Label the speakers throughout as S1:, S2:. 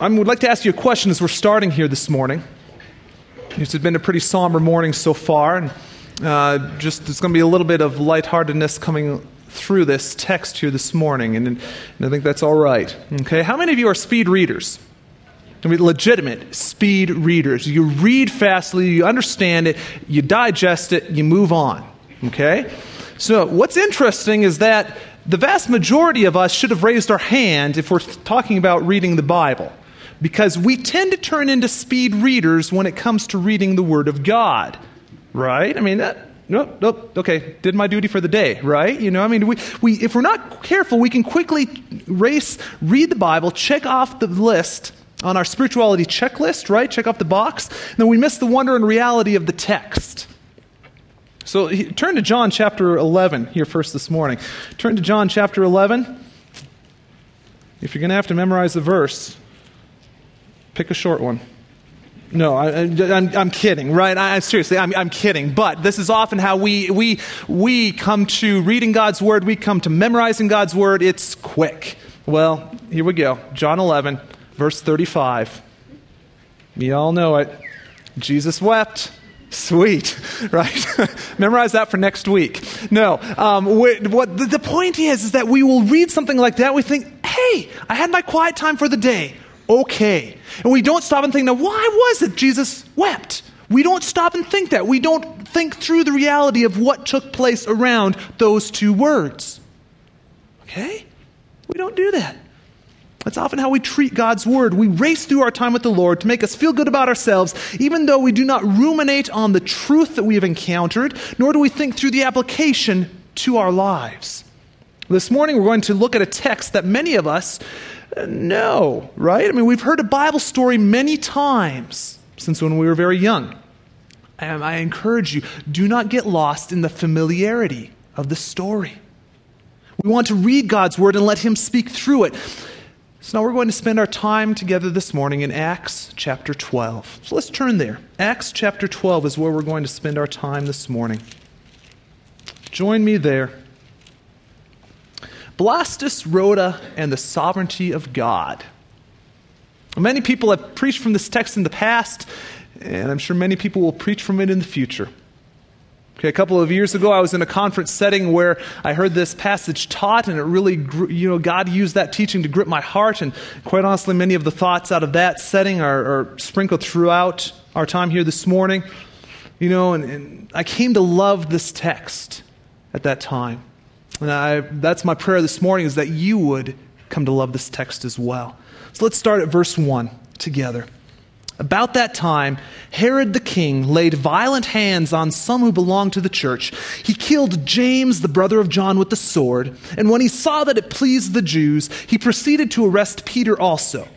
S1: I would like to ask you a question as we're starting here this morning. It's been a pretty somber morning so far, and uh, just there's going to be a little bit of lightheartedness coming through this text here this morning, and, and I think that's all right. Okay, how many of you are speed readers? I mean, legitimate speed readers. You read fastly, you understand it, you digest it, you move on. Okay? So, what's interesting is that the vast majority of us should have raised our hand if we're talking about reading the Bible because we tend to turn into speed readers when it comes to reading the Word of God. Right? I mean, that, nope, nope, okay, did my duty for the day, right? You know, I mean, we, we, if we're not careful, we can quickly race, read the Bible, check off the list on our spirituality checklist, right? Check off the box, and then we miss the wonder and reality of the text. So turn to John chapter 11 here first this morning. Turn to John chapter 11. If you're going to have to memorize the verse, Pick a short one. No, I, am kidding, right? I, seriously, I'm, I'm kidding. But this is often how we, we, we come to reading God's Word, we come to memorizing God's Word. It's quick. Well, here we go. John 11, verse 35. You all know it. Jesus wept. Sweet, right? Memorize that for next week. No, um, what the, the point is is that we will read something like that. We think, "Hey, I had my quiet time for the day okay. And we don't stop and think, now, why was it Jesus wept? We don't stop and think that. We don't think through the reality of what took place around those two words. Okay? We don't do that. That's often how we treat God's Word. We race through our time with the Lord to make us feel good about ourselves, even though we do not ruminate on the truth that we have encountered, nor do we think through the application to our lives. This morning, we're going to look at a text that many of us know, right? I mean, we've heard a Bible story many times since when we were very young. And I encourage you, do not get lost in the familiarity of the story. We want to read God's word and let Him speak through it. So now we're going to spend our time together this morning in Acts chapter 12. So let's turn there. Acts chapter 12 is where we're going to spend our time this morning. Join me there. Blastus Rhoda and the sovereignty of God. Many people have preached from this text in the past, and I'm sure many people will preach from it in the future. Okay, a couple of years ago, I was in a conference setting where I heard this passage taught, and it really, you know, God used that teaching to grip my heart. And quite honestly, many of the thoughts out of that setting are, are sprinkled throughout our time here this morning. You know, and, and I came to love this text at that time. And I, that's my prayer this morning is that you would come to love this text as well. So let's start at verse 1 together. About that time, Herod the king laid violent hands on some who belonged to the church. He killed James, the brother of John, with the sword. And when he saw that it pleased the Jews, he proceeded to arrest Peter also.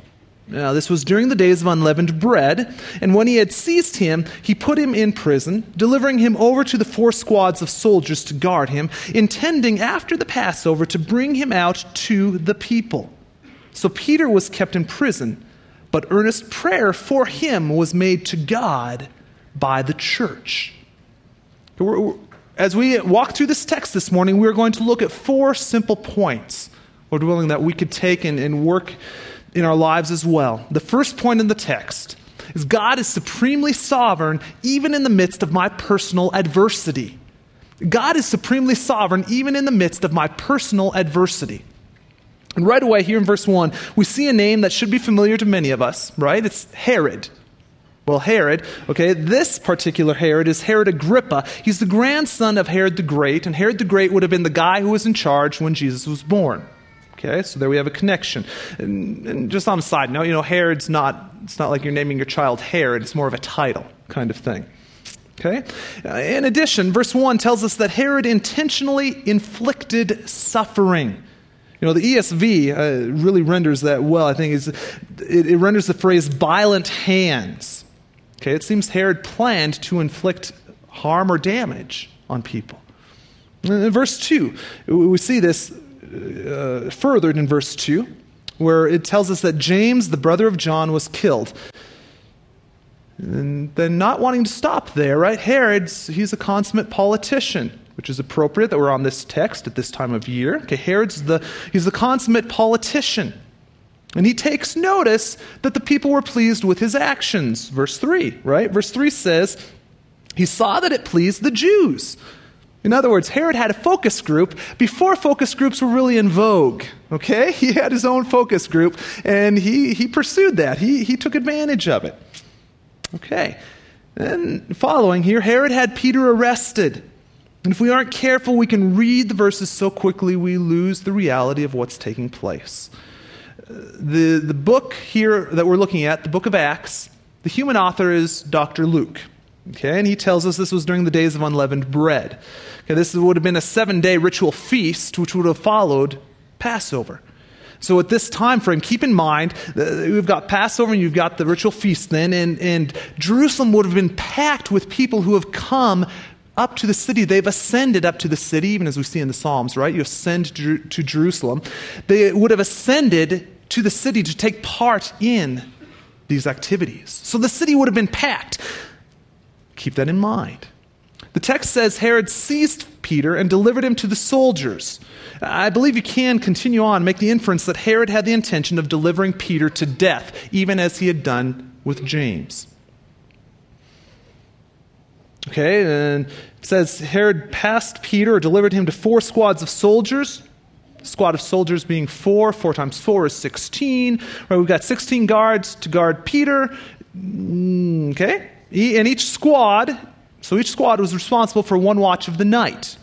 S1: Now, this was during the days of unleavened bread, and when he had seized him, he put him in prison, delivering him over to the four squads of soldiers to guard him, intending after the Passover to bring him out to the people. So Peter was kept in prison, but earnest prayer for him was made to God by the church. As we walk through this text this morning, we're going to look at four simple points, Lord willing, that we could take and, and work in our lives as well. The first point in the text is God is supremely sovereign even in the midst of my personal adversity. God is supremely sovereign even in the midst of my personal adversity. And right away, here in verse 1, we see a name that should be familiar to many of us, right? It's Herod. Well, Herod, okay, this particular Herod is Herod Agrippa. He's the grandson of Herod the Great, and Herod the Great would have been the guy who was in charge when Jesus was born. Okay, so there we have a connection. And, and, just on a side note, you know, Herod's not, it's not like you're naming your child Herod, it's more of a title kind of thing. Okay? Uh, in addition, verse 1 tells us that Herod intentionally inflicted suffering. You know, the ESV uh, really renders that well, I think. It, it renders the phrase violent hands. Okay, it seems Herod planned to inflict harm or damage on people. In verse 2, we see this uh, furthered in verse 2, where it tells us that James, the brother of John, was killed. And then, not wanting to stop there, right? Herod's, he's a consummate politician, which is appropriate that we're on this text at this time of year. Okay, Herod's the, he's the consummate politician. And he takes notice that the people were pleased with his actions. Verse 3, right? Verse 3 says, He saw that it pleased the Jews. In other words, Herod had a focus group before focus groups were really in vogue. Okay? He had his own focus group and he, he pursued that. He, he took advantage of it. Okay. And following here, Herod had Peter arrested. And if we aren't careful, we can read the verses so quickly we lose the reality of what's taking place. Uh, the, the book here that we're looking at, the book of Acts, the human author is Dr. Luke. Okay, and he tells us this was during the days of unleavened bread. Okay, this would have been a seven day ritual feast which would have followed Passover. So at this time frame, keep in mind, uh, we've got Passover and you've got the ritual feast then, and, and Jerusalem would have been packed with people who have come up to the city. They've ascended up to the city, even as we see in the Psalms, right? You ascend to, to Jerusalem. They would have ascended to the city to take part in these activities. So the city would have been packed. Keep that in mind. The text says Herod seized Peter and delivered him to the soldiers. I believe you can continue on, make the inference that Herod had the intention of delivering Peter to death, even as he had done with James. Okay, and it says Herod passed Peter or delivered him to four squads of soldiers. Squad of soldiers being four, four times four is 16. Right, we've got 16 guards to guard Peter. Mm, okay, and each squad, so each squad was responsible for one watch of the night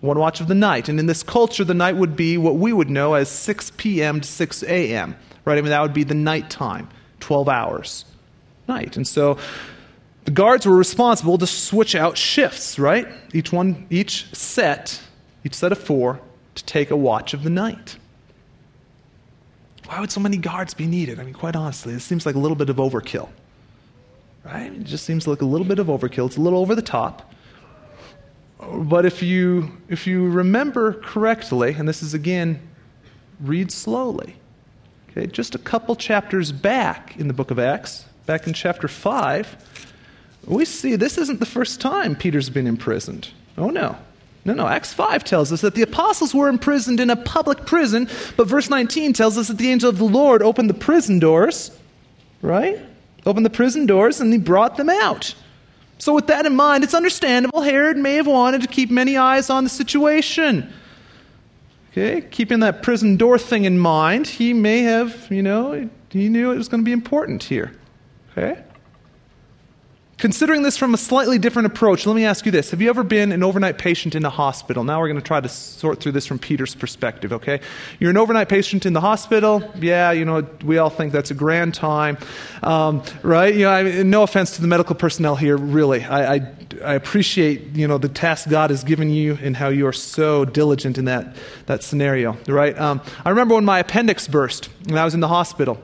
S1: one watch of the night. And in this culture, the night would be what we would know as 6 p.m. to 6 a.m., right? I mean, that would be the night time, 12 hours night. And so the guards were responsible to switch out shifts, right? Each one, each set, each set of four, to take a watch of the night. Why would so many guards be needed? I mean, quite honestly, it seems like a little bit of overkill, right? It just seems like a little bit of overkill. It's a little over the top. But if you, if you remember correctly, and this is again, read slowly. Okay, just a couple chapters back in the book of Acts, back in chapter 5, we see this isn't the first time Peter's been imprisoned. Oh, no. No, no. Acts 5 tells us that the apostles were imprisoned in a public prison, but verse 19 tells us that the angel of the Lord opened the prison doors, right? Opened the prison doors and he brought them out. So, with that in mind, it's understandable Herod may have wanted to keep many eyes on the situation. Okay, keeping that prison door thing in mind, he may have, you know, he knew it was going to be important here. Okay? Considering this from a slightly different approach, let me ask you this. Have you ever been an overnight patient in a hospital? Now we're going to try to sort through this from Peter's perspective, okay? You're an overnight patient in the hospital. Yeah, you know, we all think that's a grand time, um, right? You know, I mean, no offense to the medical personnel here, really. I, I, I appreciate, you know, the task God has given you and how you are so diligent in that, that scenario, right? Um, I remember when my appendix burst and I was in the hospital.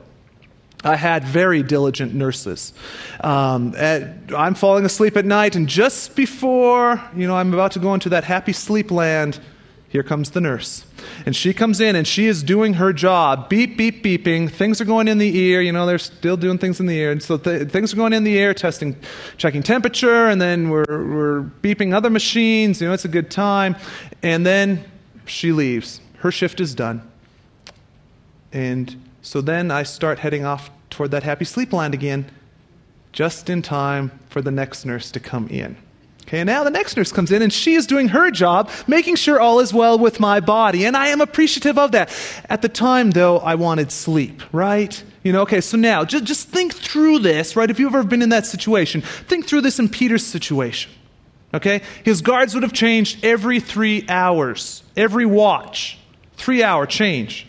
S1: I had very diligent nurses. Um, at, I'm falling asleep at night, and just before you know I'm about to go into that happy sleep land, here comes the nurse. And she comes in and she is doing her job. Beep, beep, beeping. Things are going in the ear. You know, they're still doing things in the ear. And so th- things are going in the ear, testing, checking temperature, and then we're, we're beeping other machines. You know, it's a good time. And then she leaves. Her shift is done. And so then I start heading off toward that happy sleep land again, just in time for the next nurse to come in. Okay, and now the next nurse comes in and she is doing her job, making sure all is well with my body. And I am appreciative of that. At the time, though, I wanted sleep, right? You know, okay, so now just, just think through this, right? If you've ever been in that situation, think through this in Peter's situation. Okay? His guards would have changed every three hours, every watch, three hour change.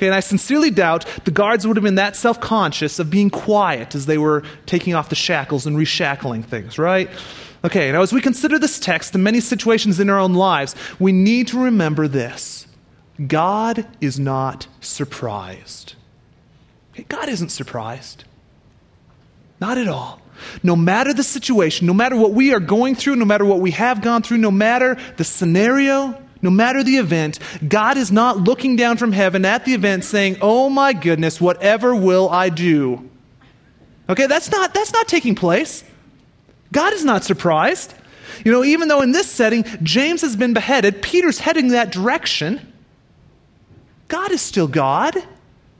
S1: Okay, and I sincerely doubt the guards would have been that self conscious of being quiet as they were taking off the shackles and reshackling things, right? Okay, now as we consider this text and many situations in our own lives, we need to remember this God is not surprised. Okay, God isn't surprised. Not at all. No matter the situation, no matter what we are going through, no matter what we have gone through, no matter the scenario, no matter the event, God is not looking down from heaven at the event saying, Oh my goodness, whatever will I do? Okay, that's not, that's not taking place. God is not surprised. You know, even though in this setting, James has been beheaded, Peter's heading that direction. God is still God.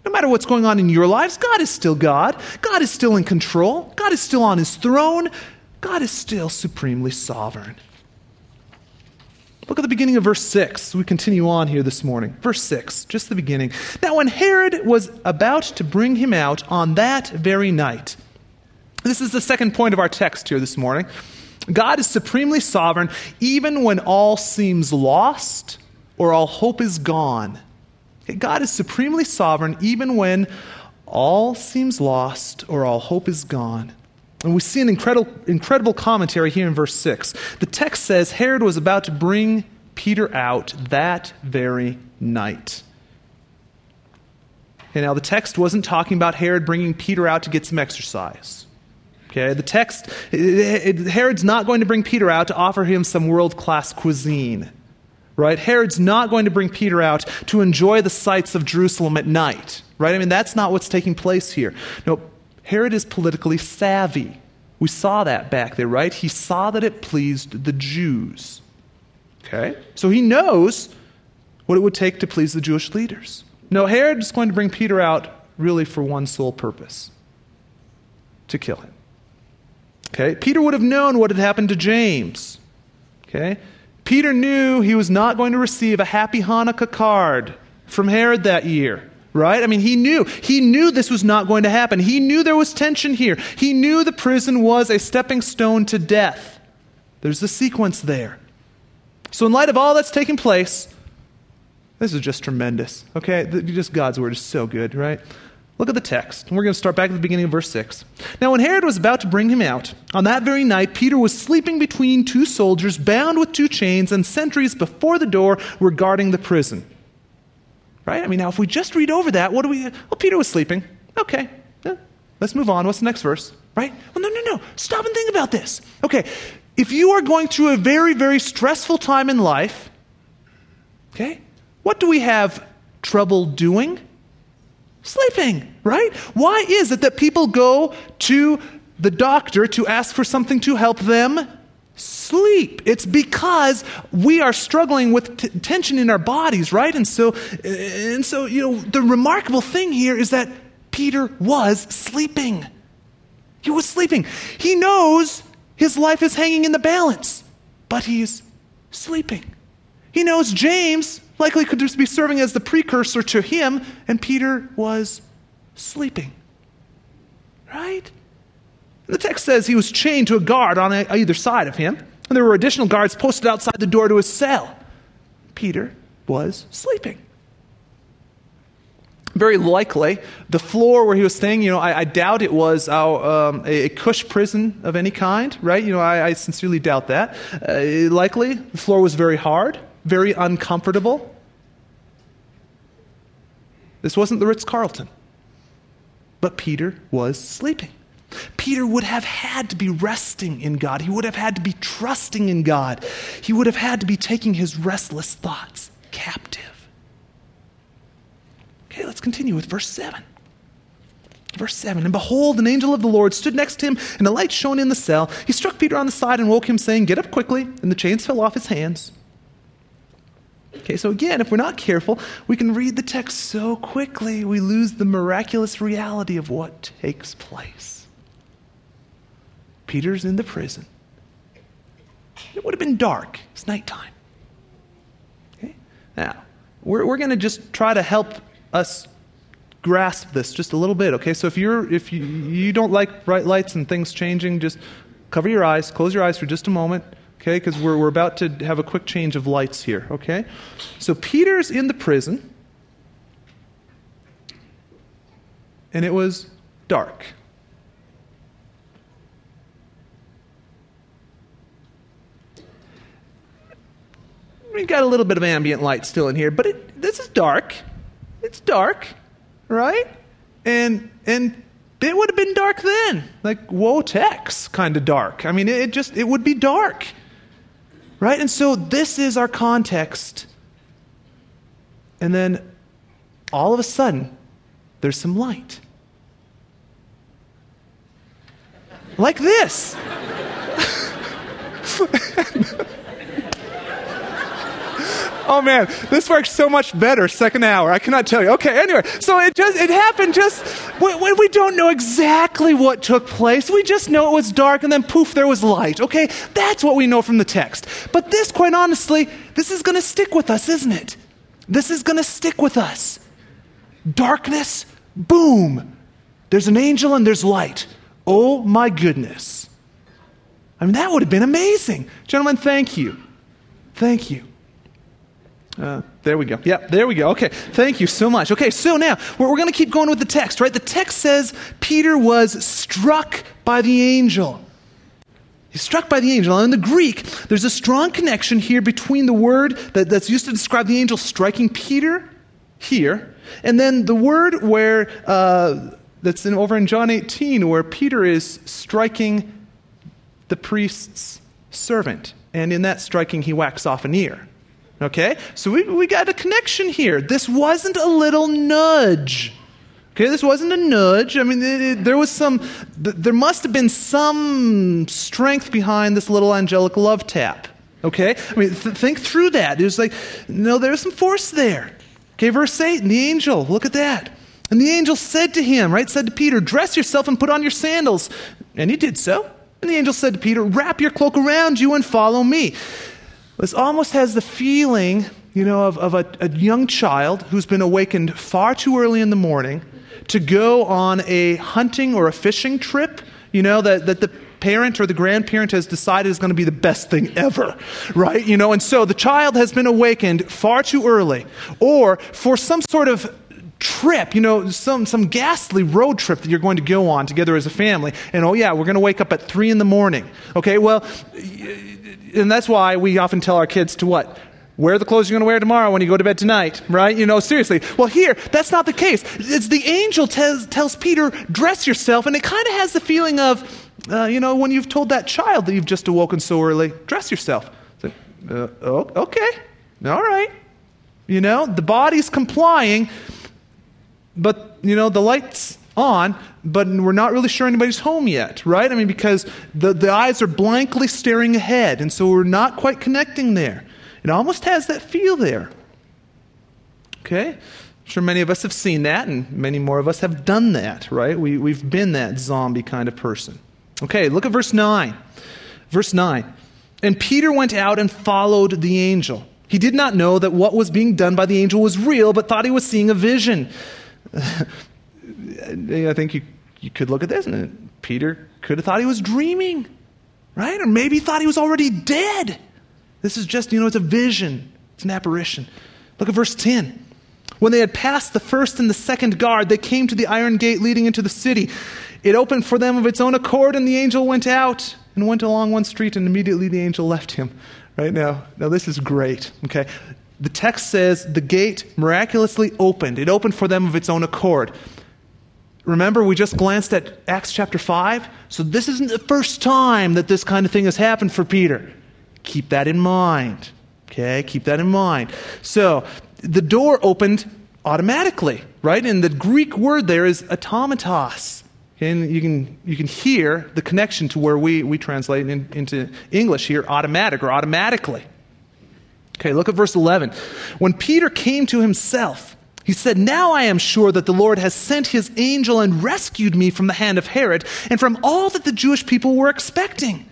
S1: No matter what's going on in your lives, God is still God. God is still in control. God is still on his throne. God is still supremely sovereign. Look at the beginning of verse 6. We continue on here this morning. Verse 6, just the beginning. Now, when Herod was about to bring him out on that very night, this is the second point of our text here this morning. God is supremely sovereign even when all seems lost or all hope is gone. God is supremely sovereign even when all seems lost or all hope is gone. And we see an incredible, incredible commentary here in verse 6. The text says Herod was about to bring Peter out that very night. Okay, now the text wasn't talking about Herod bringing Peter out to get some exercise. Okay, the text, it, it, Herod's not going to bring Peter out to offer him some world class cuisine. Right? Herod's not going to bring Peter out to enjoy the sights of Jerusalem at night. Right? I mean, that's not what's taking place here. No, Herod is politically savvy. We saw that back there, right? He saw that it pleased the Jews. Okay? So he knows what it would take to please the Jewish leaders. No, Herod is going to bring Peter out really for one sole purpose to kill him. Okay? Peter would have known what had happened to James. Okay? Peter knew he was not going to receive a happy Hanukkah card from Herod that year right? I mean, he knew. He knew this was not going to happen. He knew there was tension here. He knew the prison was a stepping stone to death. There's a sequence there. So, in light of all that's taking place, this is just tremendous. Okay? Just God's word is so good, right? Look at the text. We're going to start back at the beginning of verse 6. Now, when Herod was about to bring him out, on that very night, Peter was sleeping between two soldiers, bound with two chains, and sentries before the door were guarding the prison. Right? I mean, now if we just read over that, what do we. Well, Peter was sleeping. Okay. Yeah. Let's move on. What's the next verse? Right? Well, no, no, no. Stop and think about this. Okay. If you are going through a very, very stressful time in life, okay, what do we have trouble doing? Sleeping, right? Why is it that people go to the doctor to ask for something to help them sleep. It's because we are struggling with t- tension in our bodies, right? And so, and so, you know, the remarkable thing here is that Peter was sleeping. He was sleeping. He knows his life is hanging in the balance, but he's sleeping. He knows James likely could just be serving as the precursor to him, and Peter was sleeping. Right? The text says he was chained to a guard on either side of him, and there were additional guards posted outside the door to his cell. Peter was sleeping. Very likely, the floor where he was staying, you know, I, I doubt it was um, a, a cush prison of any kind, right? You know, I, I sincerely doubt that. Uh, likely, the floor was very hard, very uncomfortable. This wasn't the Ritz Carlton. But Peter was sleeping. Peter would have had to be resting in God. He would have had to be trusting in God. He would have had to be taking his restless thoughts captive. Okay, let's continue with verse 7. Verse 7 And behold, an angel of the Lord stood next to him, and a light shone in the cell. He struck Peter on the side and woke him, saying, Get up quickly. And the chains fell off his hands. Okay, so again, if we're not careful, we can read the text so quickly we lose the miraculous reality of what takes place. Peter's in the prison. It would have been dark. It's nighttime. Okay? Now, we're, we're going to just try to help us grasp this just a little bit. Okay, so if you're if you, you don't like bright lights and things changing, just cover your eyes, close your eyes for just a moment. Okay, because we're we're about to have a quick change of lights here. Okay, so Peter's in the prison, and it was dark. We got a little bit of ambient light still in here, but it, this is dark. It's dark, right? And and it would have been dark then, like Wotex kind of dark. I mean, it, it just it would be dark, right? And so this is our context. And then all of a sudden, there's some light. Like this. oh man, this works so much better. Second hour, I cannot tell you. Okay, anyway, so it just it happened. Just we, we don't know exactly what took place. We just know it was dark, and then poof, there was light. Okay, that's what we know from the text. But this, quite honestly, this is going to stick with us, isn't it? This is going to stick with us. Darkness, boom. There's an angel and there's light. Oh my goodness. I mean, that would have been amazing. Gentlemen, thank you. Thank you. Uh, there we go. Yeah, there we go. Okay, thank you so much. Okay, so now we're, we're going to keep going with the text, right? The text says Peter was struck by the angel. He's struck by the angel. Now, in the Greek, there's a strong connection here between the word that, that's used to describe the angel striking Peter here, and then the word where uh, that's in, over in John 18, where Peter is striking the priest's servant. And in that striking, he whacks off an ear. Okay? So we, we got a connection here. This wasn't a little nudge. Okay, this wasn't a nudge. I mean, it, it, there was some, th- there must have been some strength behind this little angelic love tap. Okay? I mean, th- think through that. It was like, no, there's some force there. Okay, verse 8, and the angel, look at that. And the angel said to him, right, said to Peter, Dress yourself and put on your sandals. And he did so. And the angel said to Peter, Wrap your cloak around you and follow me. This almost has the feeling, you know, of, of a, a young child who's been awakened far too early in the morning to go on a hunting or a fishing trip, you know, that, that the parent or the grandparent has decided is going to be the best thing ever, right? You know, and so the child has been awakened far too early, or for some sort of trip, you know, some, some ghastly road trip that you're going to go on together as a family. And oh, yeah, we're going to wake up at three in the morning. Okay, well, and that's why we often tell our kids to what? Wear the clothes you're going to wear tomorrow when you go to bed tonight, right? You know, seriously. Well, here, that's not the case. It's the angel tells, tells Peter, dress yourself, and it kind of has the feeling of, uh, you know, when you've told that child that you've just awoken so early, dress yourself. Like, uh, okay, all right. You know, the body's complying, but, you know, the light's on, but we're not really sure anybody's home yet, right? I mean, because the, the eyes are blankly staring ahead, and so we're not quite connecting there. It almost has that feel there. Okay? I'm sure many of us have seen that, and many more of us have done that, right? We, we've been that zombie kind of person. Okay, look at verse 9. Verse 9. And Peter went out and followed the angel. He did not know that what was being done by the angel was real, but thought he was seeing a vision. I think you, you could look at this, and Peter could have thought he was dreaming, right? Or maybe thought he was already dead. This is just, you know, it's a vision, it's an apparition. Look at verse 10. When they had passed the first and the second guard, they came to the iron gate leading into the city. It opened for them of its own accord, and the angel went out and went along one street, and immediately the angel left him. Right now, now this is great. Okay, the text says the gate miraculously opened. It opened for them of its own accord. Remember, we just glanced at Acts chapter 5? So, this isn't the first time that this kind of thing has happened for Peter. Keep that in mind. Okay? Keep that in mind. So, the door opened automatically, right? And the Greek word there is automatos. And you can, you can hear the connection to where we, we translate in, into English here automatic or automatically. Okay, look at verse 11. When Peter came to himself, he said, Now I am sure that the Lord has sent his angel and rescued me from the hand of Herod and from all that the Jewish people were expecting.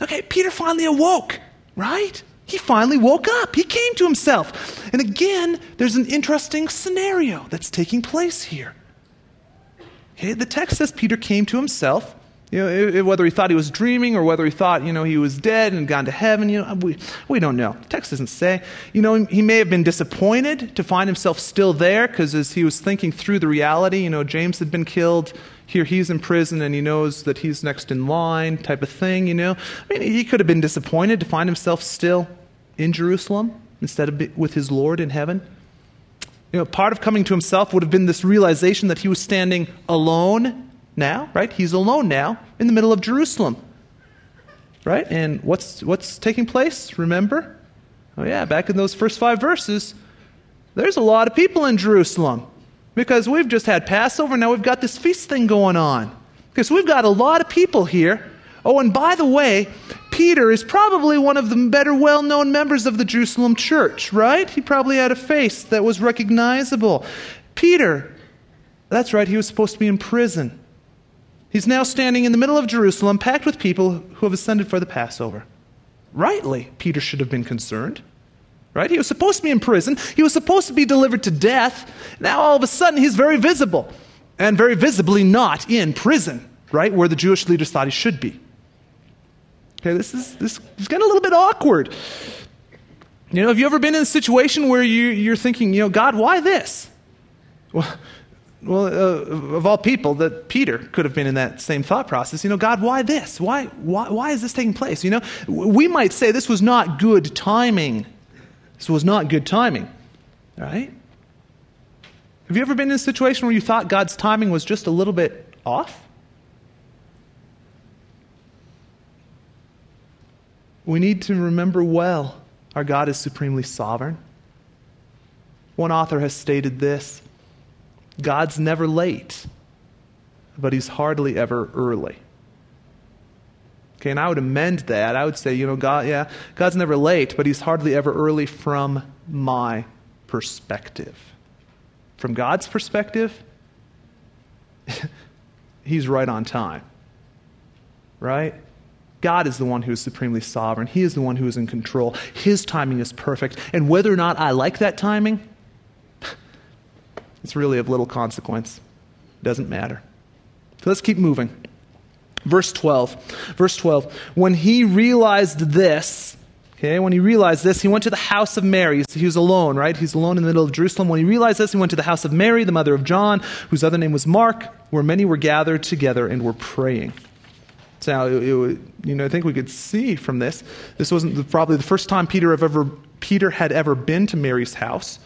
S1: Okay, Peter finally awoke, right? He finally woke up. He came to himself. And again, there's an interesting scenario that's taking place here. Okay, the text says Peter came to himself. You know, whether he thought he was dreaming or whether he thought, you know, he was dead and gone to heaven, you know, we, we don't know. The text doesn't say. You know, he may have been disappointed to find himself still there because as he was thinking through the reality, you know, James had been killed. Here he's in prison and he knows that he's next in line, type of thing, you know. I mean, he could have been disappointed to find himself still in Jerusalem instead of with his Lord in heaven. You know, part of coming to himself would have been this realization that he was standing alone now, right? He's alone now in the middle of Jerusalem. Right? And what's what's taking place? Remember? Oh yeah, back in those first 5 verses, there's a lot of people in Jerusalem because we've just had Passover, now we've got this feast thing going on. Because we've got a lot of people here. Oh, and by the way, Peter is probably one of the better well known members of the Jerusalem church, right? He probably had a face that was recognizable. Peter, that's right, he was supposed to be in prison. He's now standing in the middle of Jerusalem, packed with people who have ascended for the Passover. Rightly, Peter should have been concerned. Right? He was supposed to be in prison. He was supposed to be delivered to death. Now, all of a sudden, he's very visible and very visibly not in prison, right? Where the Jewish leaders thought he should be. Okay, this is, this is getting a little bit awkward. You know, have you ever been in a situation where you, you're thinking, you know, God, why this? Well, well uh, of all people, that Peter could have been in that same thought process. You know, God, why this? Why, why, why is this taking place? You know, we might say this was not good timing. This was not good timing, right? Have you ever been in a situation where you thought God's timing was just a little bit off? We need to remember well our God is supremely sovereign. One author has stated this God's never late, but he's hardly ever early. Okay, and I would amend that. I would say, you know, God, yeah, God's never late, but he's hardly ever early from my perspective. From God's perspective, he's right on time. Right? God is the one who is supremely sovereign. He is the one who is in control. His timing is perfect. And whether or not I like that timing, it's really of little consequence. Doesn't matter. So let's keep moving. Verse 12. Verse 12. When he realized this, okay, when he realized this, he went to the house of Mary. He was alone, right? He's alone in the middle of Jerusalem. When he realized this, he went to the house of Mary, the mother of John, whose other name was Mark, where many were gathered together and were praying. Now, it, it, you know, I think we could see from this, this wasn't the, probably the first time Peter, have ever, Peter had ever been to Mary's house.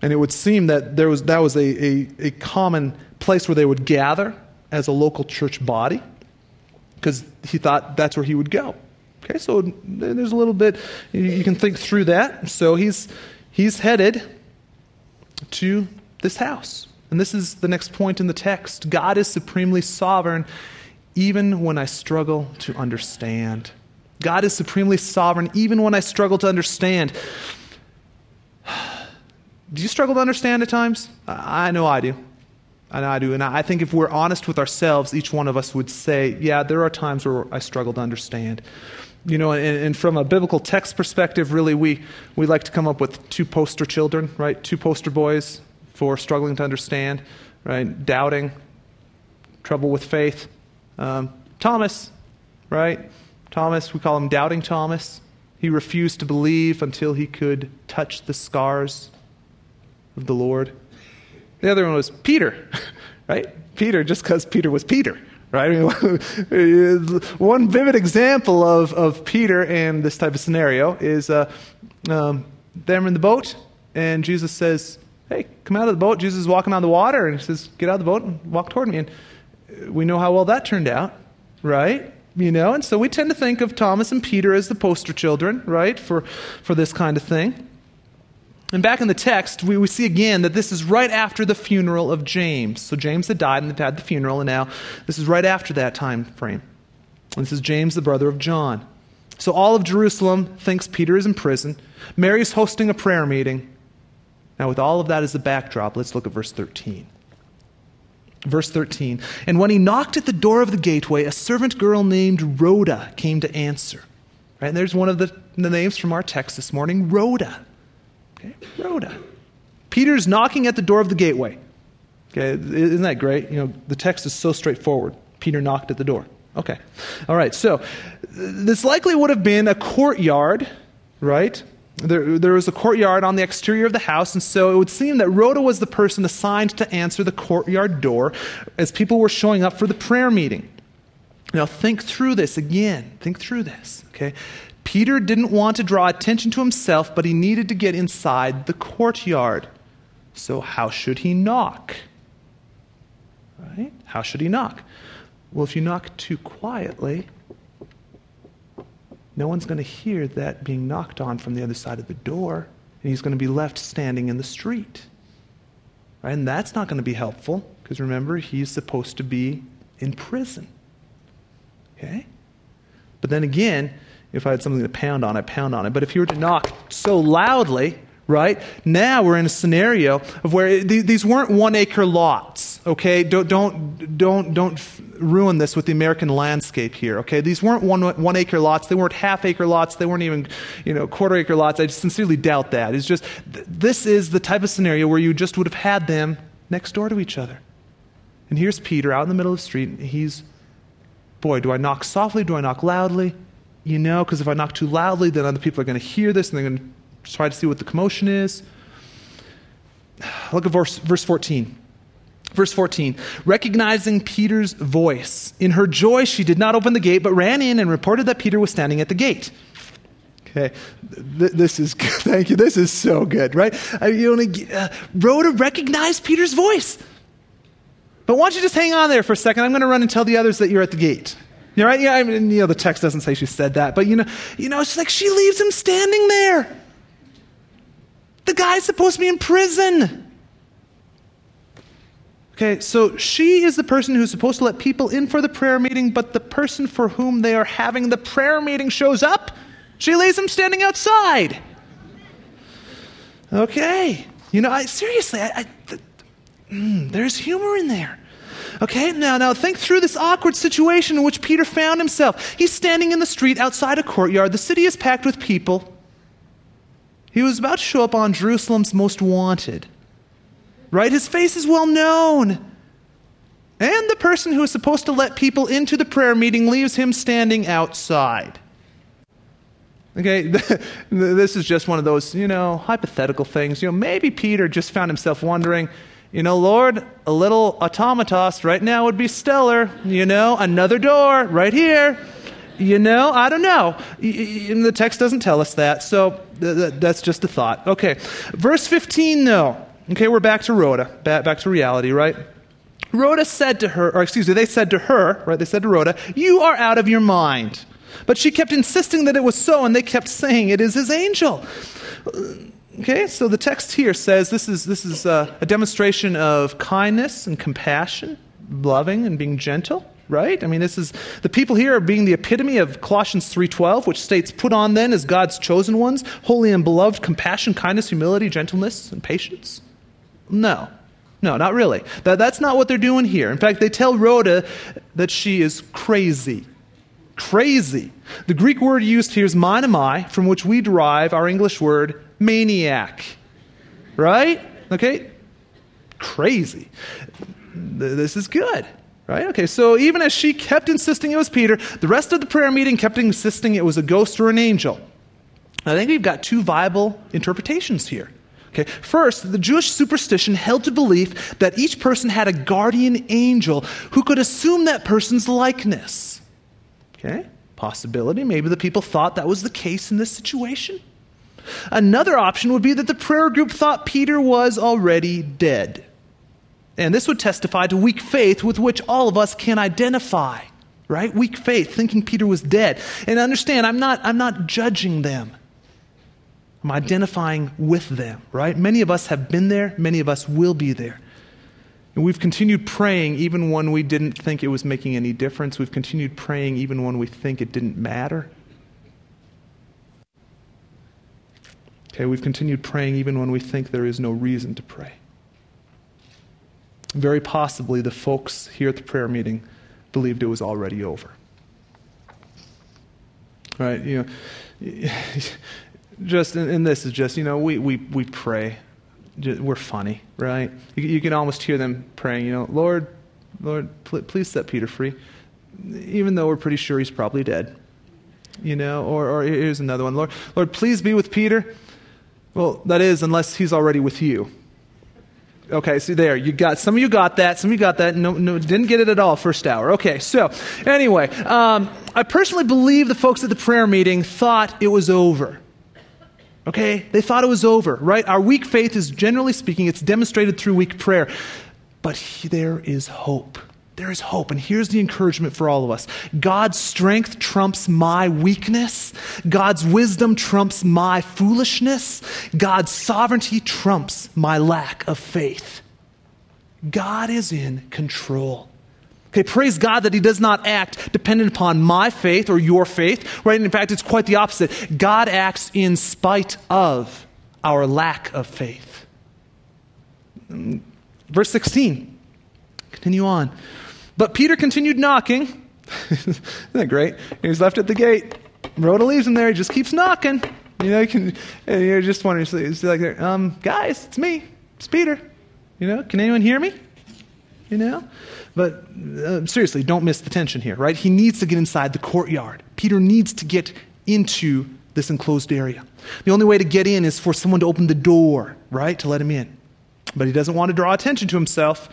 S1: And it would seem that there was, that was a, a, a common place where they would gather as a local church body because he thought that's where he would go. Okay, so there's a little bit, you can think through that. So he's, he's headed to this house. And this is the next point in the text God is supremely sovereign even when I struggle to understand. God is supremely sovereign, even when I struggle to understand. Do you struggle to understand at times? I know I do. I know I do. And I think if we're honest with ourselves, each one of us would say, yeah, there are times where I struggle to understand. You know, and, and, from a biblical text perspective, really, we, we like to come up with two poster children, right? Two poster boys for struggling to understand, right? Doubting, trouble with faith. Um, Thomas, right? Thomas, we call him Doubting Thomas. He refused to believe until he could touch the scars of the Lord. The other one was Peter, right? Peter, just because Peter was Peter, right? one vivid example of, of Peter and this type of scenario is uh, um, them in the boat, and Jesus says, Hey, come out of the boat. Jesus is walking on the water, and he says, Get out of the boat and walk toward me. And we know how well that turned out, right? You know, and so we tend to think of Thomas and Peter as the poster children, right, for, for this kind of thing. And back in the text, we, we see again that this is right after the funeral of James. So James had died and they've had the funeral, and now this is right after that time frame. And this is James, the brother of John. So all of Jerusalem thinks Peter is in prison. Mary's hosting a prayer meeting. Now, with all of that as the backdrop, let's look at verse 13. Verse 13 And when he knocked at the door of the gateway, a servant girl named Rhoda came to answer. Right? And there's one of the, the names from our text this morning Rhoda. Okay? Rhoda. Peter's knocking at the door of the gateway. Okay, isn't that great? You know, the text is so straightforward. Peter knocked at the door. Okay. All right. So this likely would have been a courtyard, right? There, there, was a courtyard on the exterior of the house, and so it would seem that Rhoda was the person assigned to answer the courtyard door as people were showing up for the prayer meeting. Now, think through this again. Think through this, okay? Peter didn't want to draw attention to himself, but he needed to get inside the courtyard. So, how should he knock? Right? How should he knock? Well, if you knock too quietly, no one's going to hear that being knocked on from the other side of the door, and he's going to be left standing in the street. Right? And that's not going to be helpful, because remember, he's supposed to be in prison. Okay? But then again, If I had something to pound on, I pound on it. But if you were to knock so loudly, right? Now we're in a scenario of where these weren't one acre lots, okay? Don't, don't, don't, don't ruin this with the American landscape here, okay? These weren't one, one acre lots. They weren't half acre lots. They weren't even, you know, quarter acre lots. I sincerely doubt that. It's just, this is the type of scenario where you just would have had them next door to each other. And here's Peter out in the middle of the street. He's, boy, do I knock softly? Do I knock loudly? You know, because if I knock too loudly, then other people are going to hear this and they're going to try to see what the commotion is. Look at verse, verse 14. Verse 14, recognizing Peter's voice. In her joy, she did not open the gate, but ran in and reported that Peter was standing at the gate. Okay, this is thank you. This is so good, right? Uh, you only uh, Rhoda recognized Peter's voice. But why don't you just hang on there for a second? I'm going to run and tell the others that you're at the gate. You know, right? Yeah, I mean, you know, the text doesn't say she said that, but you know, you know, it's like she leaves him standing there. The guy's supposed to be in prison. Okay, so she is the person who's supposed to let people in for the prayer meeting, but the person for whom they are having the prayer meeting shows up. She leaves him standing outside. Okay, you know, I, seriously, I, I mm, there's humor in there. Okay, now, now think through this awkward situation in which Peter found himself. He's standing in the street outside a courtyard. The city is packed with people. He was about to show up on Jerusalem's most wanted. Right? His face is well known. And the person who is supposed to let people into the prayer meeting leaves him standing outside. Okay, this is just one of those, you know, hypothetical things. You know, maybe Peter just found himself wondering, you know, Lord, a little automatos right now would be stellar. You know, another door right here. You know, I don't know. The text doesn't tell us that, so that's just a thought. Okay, verse 15, though. Okay, we're back to Rhoda, back, back to reality, right? Rhoda said to her, or excuse me, they said to her, right? They said to Rhoda, You are out of your mind. But she kept insisting that it was so, and they kept saying, It is his angel. Okay, so the text here says this is, this is a, a demonstration of kindness and compassion, loving and being gentle right? I mean, this is the people here are being the epitome of Colossians 3:12, which states, "Put on then as God's chosen ones, holy and beloved, compassion, kindness, humility, gentleness, and patience." No. No, not really. That, that's not what they're doing here. In fact, they tell Rhoda that she is crazy. Crazy. The Greek word used here is mainomai, from which we derive our English word maniac. Right? Okay? Crazy. This is good. Right? Okay, so even as she kept insisting it was Peter, the rest of the prayer meeting kept insisting it was a ghost or an angel. I think we've got two viable interpretations here. Okay, first, the Jewish superstition held to belief that each person had a guardian angel who could assume that person's likeness. Okay, possibility. Maybe the people thought that was the case in this situation. Another option would be that the prayer group thought Peter was already dead. And this would testify to weak faith with which all of us can identify, right? Weak faith, thinking Peter was dead. And understand, I'm not, I'm not judging them. I'm identifying with them, right? Many of us have been there, many of us will be there. And we've continued praying even when we didn't think it was making any difference. We've continued praying even when we think it didn't matter. Okay, we've continued praying even when we think there is no reason to pray. Very possibly the folks here at the prayer meeting believed it was already over. Right? You know, just, and this is just, you know, we, we, we pray. We're funny, right? You, you can almost hear them praying, you know, Lord, Lord, pl- please set Peter free. Even though we're pretty sure he's probably dead. You know, or, or here's another one. Lord, Lord, please be with Peter. Well, that is, unless he's already with you. Okay, see there, you got some of you got that, some of you got that. No, no, didn't get it at all first hour. Okay, so anyway, um, I personally believe the folks at the prayer meeting thought it was over. Okay, they thought it was over, right? Our weak faith is generally speaking, it's demonstrated through weak prayer, but there is hope. There is hope. And here's the encouragement for all of us God's strength trumps my weakness. God's wisdom trumps my foolishness. God's sovereignty trumps my lack of faith. God is in control. Okay, praise God that he does not act dependent upon my faith or your faith, right? In fact, it's quite the opposite. God acts in spite of our lack of faith. Verse 16. Continue on. But Peter continued knocking. Isn't that great? He's left at the gate. Rhoda leaves him there. He just keeps knocking. You know, you can, you're just wondering, it's like, um, guys, it's me. It's Peter. You know, can anyone hear me? You know? But uh, seriously, don't miss the tension here, right? He needs to get inside the courtyard. Peter needs to get into this enclosed area. The only way to get in is for someone to open the door, right? To let him in. But he doesn't want to draw attention to himself.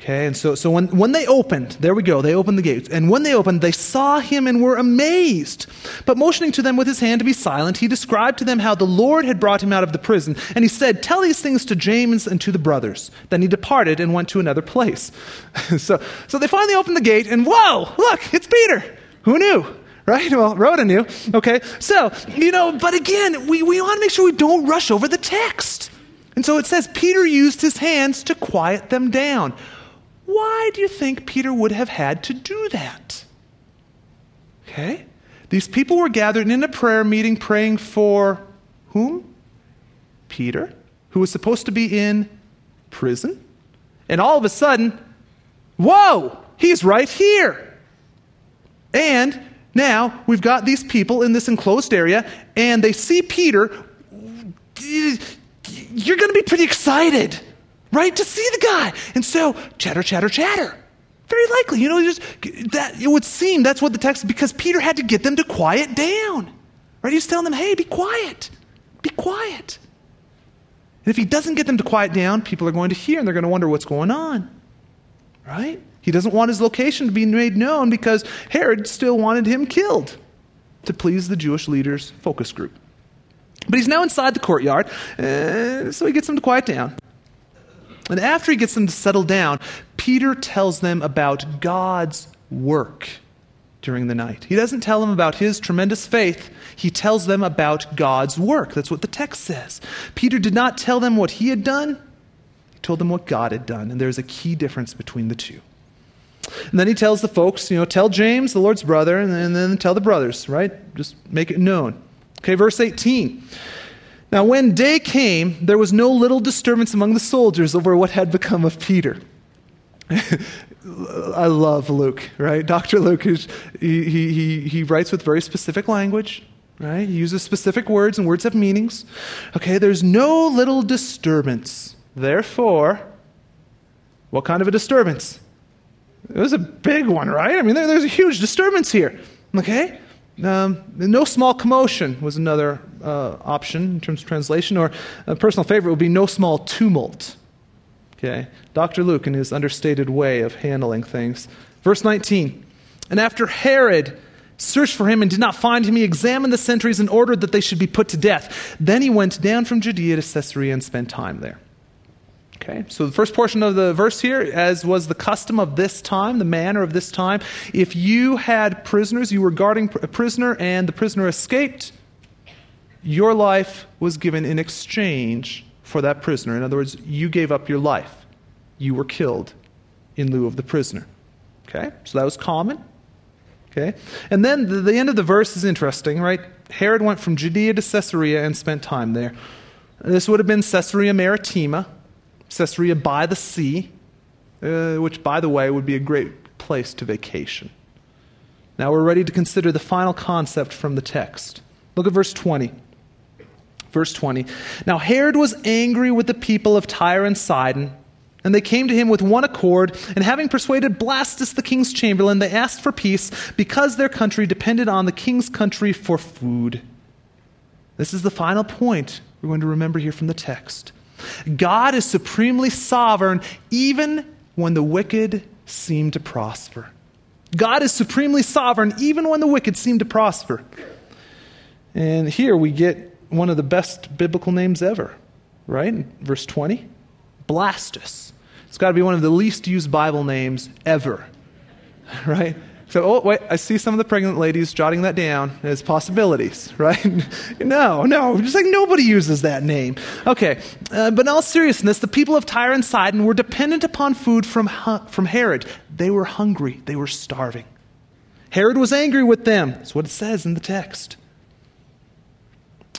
S1: Okay, and so, so when, when they opened, there we go, they opened the gates. And when they opened, they saw him and were amazed. But motioning to them with his hand to be silent, he described to them how the Lord had brought him out of the prison. And he said, Tell these things to James and to the brothers. Then he departed and went to another place. so, so they finally opened the gate, and whoa, look, it's Peter. Who knew? right? Well, Rhoda knew. Okay, so, you know, but again, we, we want to make sure we don't rush over the text. And so it says Peter used his hands to quiet them down. Why do you think Peter would have had to do that? Okay? These people were gathered in a prayer meeting praying for whom? Peter, who was supposed to be in prison. And all of a sudden, whoa, he's right here. And now we've got these people in this enclosed area, and they see Peter. You're going to be pretty excited right? To see the guy. And so, chatter, chatter, chatter. Very likely, you know, just that it would seem that's what the text because Peter had to get them to quiet down. Right? He's telling them, "Hey, be quiet. Be quiet." And if he doesn't get them to quiet down, people are going to hear and they're going to wonder what's going on. Right? He doesn't want his location to be made known because Herod still wanted him killed to please the Jewish leaders' focus group. But he's now inside the courtyard, uh, so he gets them to quiet down. And after he gets them to settle down, Peter tells them about God's work during the night. He doesn't tell them about his tremendous faith, he tells them about God's work. That's what the text says. Peter did not tell them what he had done, he told them what God had done. And there's a key difference between the two. And then he tells the folks, you know, tell James, the Lord's brother, and then, and then tell the brothers, right? Just make it known. Okay, verse 18. Now, when day came, there was no little disturbance among the soldiers over what had become of Peter. I love Luke, right? Dr. Luke, is, he, he, he writes with very specific language, right? He uses specific words and words have meanings. Okay, there's no little disturbance. Therefore, what kind of a disturbance? It was a big one, right? I mean, there, there's a huge disturbance here. Okay? Um, no small commotion was another uh, option in terms of translation, or a personal favorite would be no small tumult. Okay, Dr. Luke in his understated way of handling things. Verse 19. And after Herod searched for him and did not find him, he examined the sentries and ordered that they should be put to death. Then he went down from Judea to Caesarea and spent time there. Okay, so the first portion of the verse here, as was the custom of this time, the manner of this time, if you had prisoners, you were guarding a prisoner, and the prisoner escaped, your life was given in exchange for that prisoner. In other words, you gave up your life. You were killed in lieu of the prisoner. Okay, so that was common. Okay, and then the, the end of the verse is interesting, right? Herod went from Judea to Caesarea and spent time there. This would have been Caesarea Maritima Caesarea by the sea, uh, which, by the way, would be a great place to vacation. Now we're ready to consider the final concept from the text. Look at verse 20. Verse 20. Now Herod was angry with the people of Tyre and Sidon, and they came to him with one accord, and having persuaded Blastus the king's chamberlain, they asked for peace because their country depended on the king's country for food. This is the final point we're going to remember here from the text. God is supremely sovereign even when the wicked seem to prosper. God is supremely sovereign even when the wicked seem to prosper. And here we get one of the best biblical names ever, right? Verse 20 Blastus. It's got to be one of the least used Bible names ever, right? So, oh, wait, I see some of the pregnant ladies jotting that down as possibilities, right? no, no, just like nobody uses that name. Okay, uh, but in all seriousness, the people of Tyre and Sidon were dependent upon food from, from Herod. They were hungry, they were starving. Herod was angry with them. That's what it says in the text.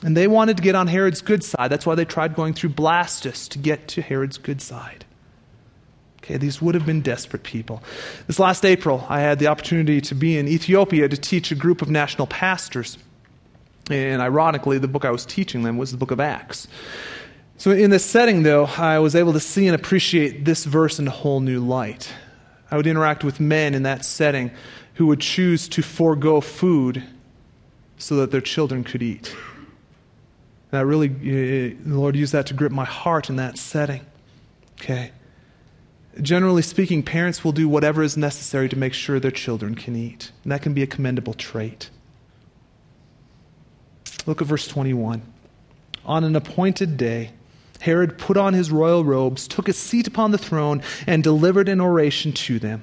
S1: And they wanted to get on Herod's good side. That's why they tried going through Blastus to get to Herod's good side. Okay, these would have been desperate people. This last April, I had the opportunity to be in Ethiopia to teach a group of national pastors. And ironically, the book I was teaching them was the book of Acts. So, in this setting, though, I was able to see and appreciate this verse in a whole new light. I would interact with men in that setting who would choose to forego food so that their children could eat. And I really, eh, eh, the Lord used that to grip my heart in that setting. Okay. Generally speaking, parents will do whatever is necessary to make sure their children can eat. And that can be a commendable trait. Look at verse 21. On an appointed day, Herod put on his royal robes, took a seat upon the throne, and delivered an oration to them.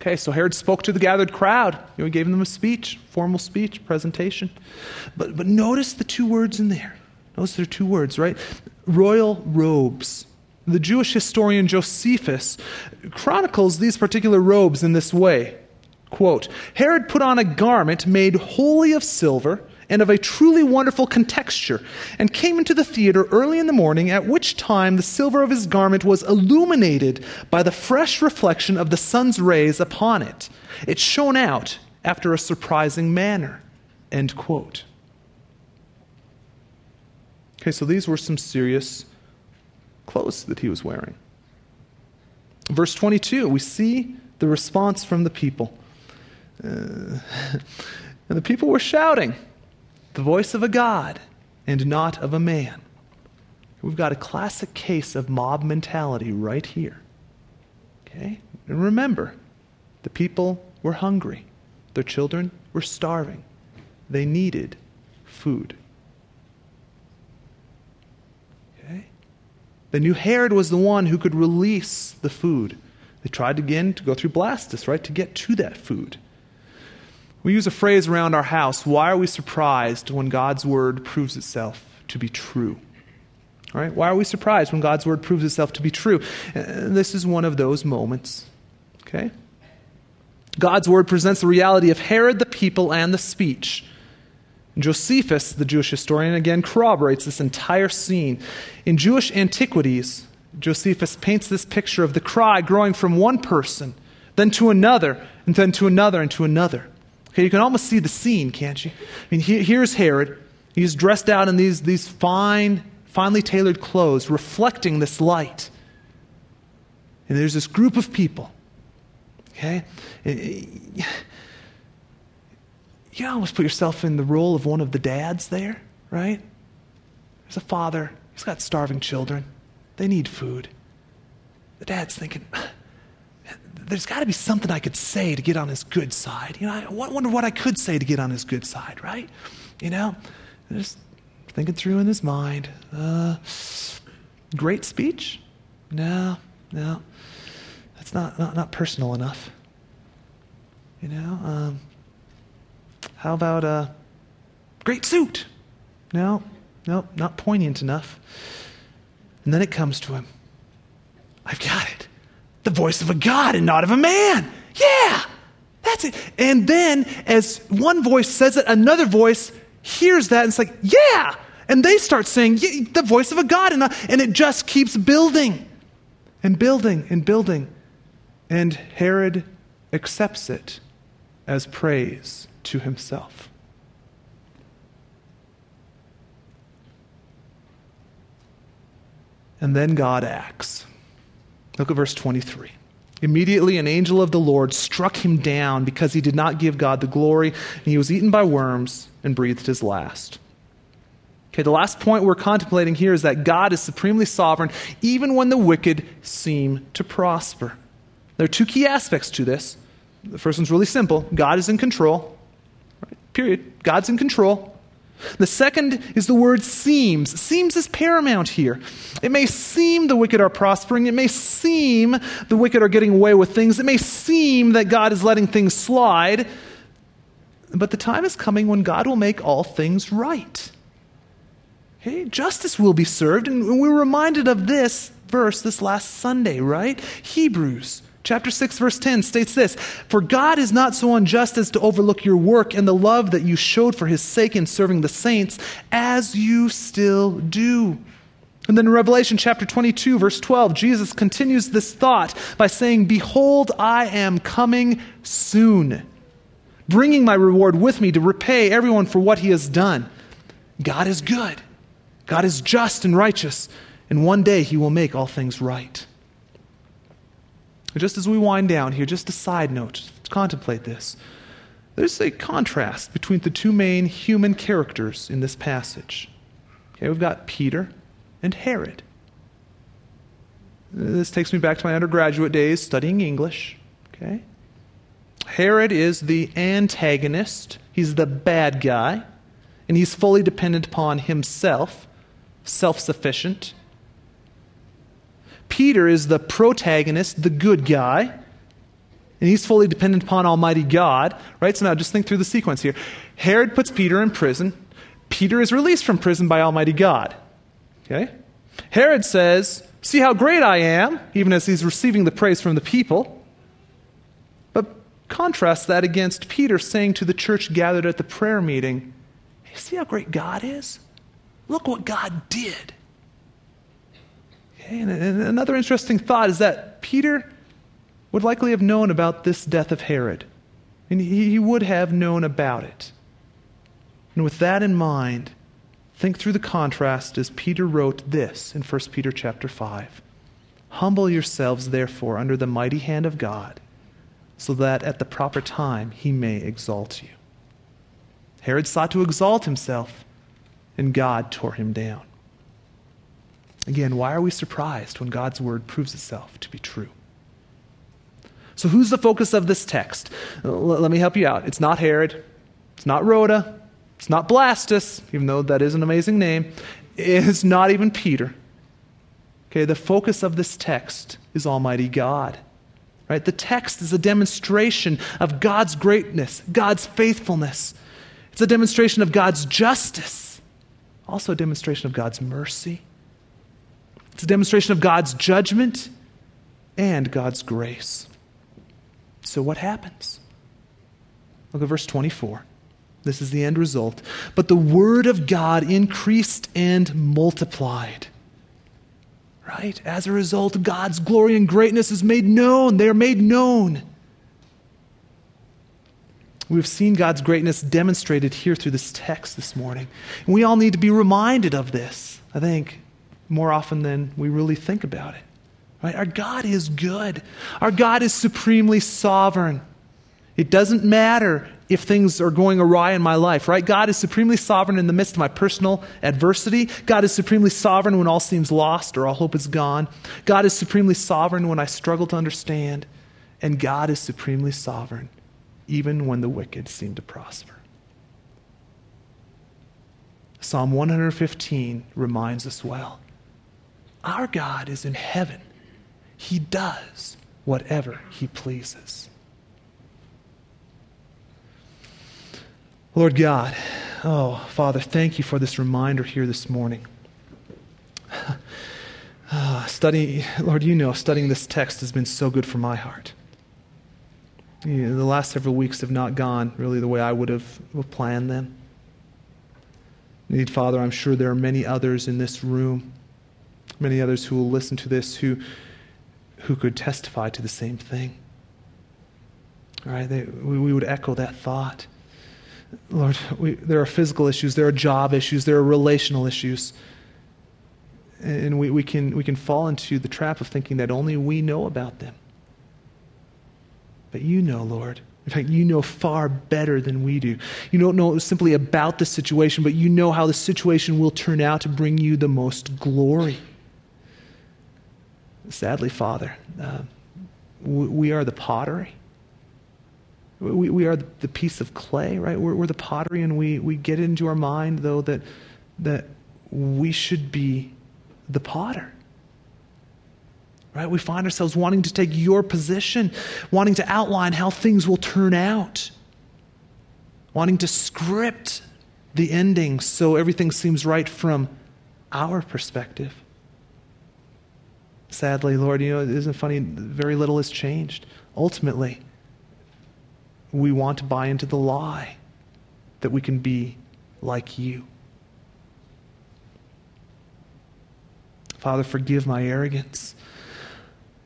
S1: Okay, so Herod spoke to the gathered crowd. You know, he gave them a speech, formal speech, presentation. But, but notice the two words in there. Notice there are two words, right? Royal robes. The Jewish historian Josephus chronicles these particular robes in this way. Quote, Herod put on a garment made wholly of silver and of a truly wonderful contexture, and came into the theater early in the morning, at which time the silver of his garment was illuminated by the fresh reflection of the sun's rays upon it. It shone out after a surprising manner. End quote. Okay, so these were some serious clothes that he was wearing. Verse 22, we see the response from the people. Uh, and the people were shouting, the voice of a God and not of a man. We've got a classic case of mob mentality right here. Okay? And remember, the people were hungry, their children were starving, they needed food. They knew Herod was the one who could release the food. They tried again to go through Blastus, right, to get to that food. We use a phrase around our house why are we surprised when God's word proves itself to be true? Right? Why are we surprised when God's word proves itself to be true? This is one of those moments. Okay? God's word presents the reality of Herod, the people, and the speech. Josephus, the Jewish historian, again corroborates this entire scene. In Jewish antiquities, Josephus paints this picture of the cry growing from one person, then to another, and then to another, and to another. Okay, you can almost see the scene, can't you? I mean, here's Herod. He's dressed out in these, these fine, finely tailored clothes, reflecting this light. And there's this group of people. Okay? You almost put yourself in the role of one of the dads there, right? There's a father, he's got starving children, they need food. The dad's thinking, there's got to be something I could say to get on his good side. You know, I wonder what I could say to get on his good side, right? You know, just thinking through in his mind. Uh, great speech? No, no. That's not, not, not personal enough. You know, um, how about a great suit? No, no, not poignant enough. And then it comes to him I've got it. The voice of a God and not of a man. Yeah, that's it. And then, as one voice says it, another voice hears that and it's like, yeah. And they start saying, yeah, the voice of a God. And, and it just keeps building and building and building. And Herod accepts it as praise to himself. And then God acts. Look at verse 23. Immediately, an angel of the Lord struck him down because he did not give God the glory, and he was eaten by worms and breathed his last. Okay, the last point we're contemplating here is that God is supremely sovereign even when the wicked seem to prosper. There are two key aspects to this. The first one's really simple God is in control. Period. God's in control. The second is the word seems. Seems is paramount here. It may seem the wicked are prospering. It may seem the wicked are getting away with things. It may seem that God is letting things slide. But the time is coming when God will make all things right. Hey, Justice will be served. And we were reminded of this verse this last Sunday, right? Hebrews chapter 6 verse 10 states this for god is not so unjust as to overlook your work and the love that you showed for his sake in serving the saints as you still do. And then in revelation chapter 22 verse 12 jesus continues this thought by saying behold i am coming soon bringing my reward with me to repay everyone for what he has done. God is good. God is just and righteous. And one day he will make all things right just as we wind down here, just a side note to contemplate this. There's a contrast between the two main human characters in this passage. Okay, we've got Peter and Herod. This takes me back to my undergraduate days studying English. Okay? Herod is the antagonist, he's the bad guy, and he's fully dependent upon himself, self sufficient. Peter is the protagonist, the good guy, and he's fully dependent upon Almighty God, right? So now just think through the sequence here. Herod puts Peter in prison. Peter is released from prison by Almighty God. Okay? Herod says, See how great I am, even as he's receiving the praise from the people. But contrast that against Peter saying to the church gathered at the prayer meeting, hey, See how great God is? Look what God did. And another interesting thought is that Peter would likely have known about this death of Herod. And he would have known about it. And with that in mind, think through the contrast as Peter wrote this in 1 Peter chapter 5. Humble yourselves, therefore, under the mighty hand of God, so that at the proper time he may exalt you. Herod sought to exalt himself, and God tore him down. Again, why are we surprised when God's word proves itself to be true? So, who's the focus of this text? Let me help you out. It's not Herod, it's not Rhoda, it's not Blastus, even though that is an amazing name. It's not even Peter. Okay, the focus of this text is Almighty God. Right? The text is a demonstration of God's greatness, God's faithfulness. It's a demonstration of God's justice, also a demonstration of God's mercy it's a demonstration of God's judgment and God's grace. So, what happens? Look at verse 24. This is the end result. But the word of God increased and multiplied. Right? As a result, God's glory and greatness is made known. They are made known. We've seen God's greatness demonstrated here through this text this morning. And we all need to be reminded of this, I think more often than we really think about it. Right? Our God is good. Our God is supremely sovereign. It doesn't matter if things are going awry in my life, right? God is supremely sovereign in the midst of my personal adversity. God is supremely sovereign when all seems lost or all hope is gone. God is supremely sovereign when I struggle to understand. And God is supremely sovereign even when the wicked seem to prosper. Psalm 115 reminds us well our God is in heaven. He does whatever he pleases. Lord God, oh, Father, thank you for this reminder here this morning. Uh, study, Lord, you know, studying this text has been so good for my heart. You know, the last several weeks have not gone really the way I would have planned them. Indeed, Father, I'm sure there are many others in this room many others who will listen to this who, who could testify to the same thing. Right, they, we, we would echo that thought. Lord, we, there are physical issues, there are job issues, there are relational issues. And we, we, can, we can fall into the trap of thinking that only we know about them. But you know, Lord. In fact, you know far better than we do. You don't know simply about the situation, but you know how the situation will turn out to bring you the most glory. Sadly, Father, uh, we are the pottery. We, we are the piece of clay, right? We're, we're the pottery, and we, we get into our mind, though, that, that we should be the potter. Right? We find ourselves wanting to take your position, wanting to outline how things will turn out, wanting to script the ending so everything seems right from our perspective. Sadly, Lord, you know, it isn't funny, very little has changed. Ultimately, we want to buy into the lie that we can be like you. Father, forgive my arrogance.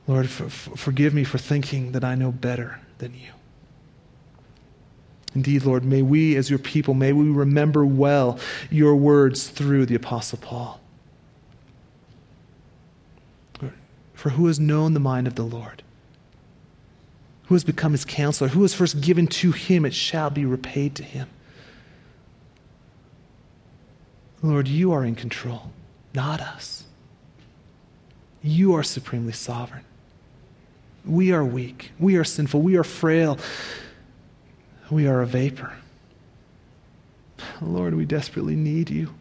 S1: Lord, for, for, forgive me for thinking that I know better than you. Indeed, Lord, may we, as your people, may we remember well your words through the Apostle Paul. For who has known the mind of the Lord? Who has become his counselor? Who has first given to him, it shall be repaid to him. Lord, you are in control, not us. You are supremely sovereign. We are weak. We are sinful. We are frail. We are a vapor. Lord, we desperately need you.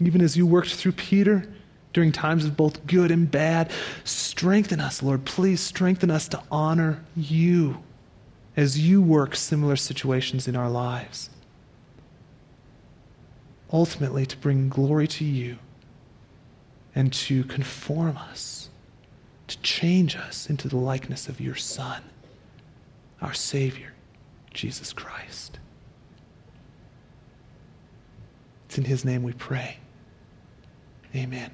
S1: Even as you worked through Peter during times of both good and bad, strengthen us, Lord. Please strengthen us to honor you as you work similar situations in our lives. Ultimately, to bring glory to you and to conform us to change us into the likeness of your Son, our Savior, Jesus Christ. It's in His name we pray. Amen.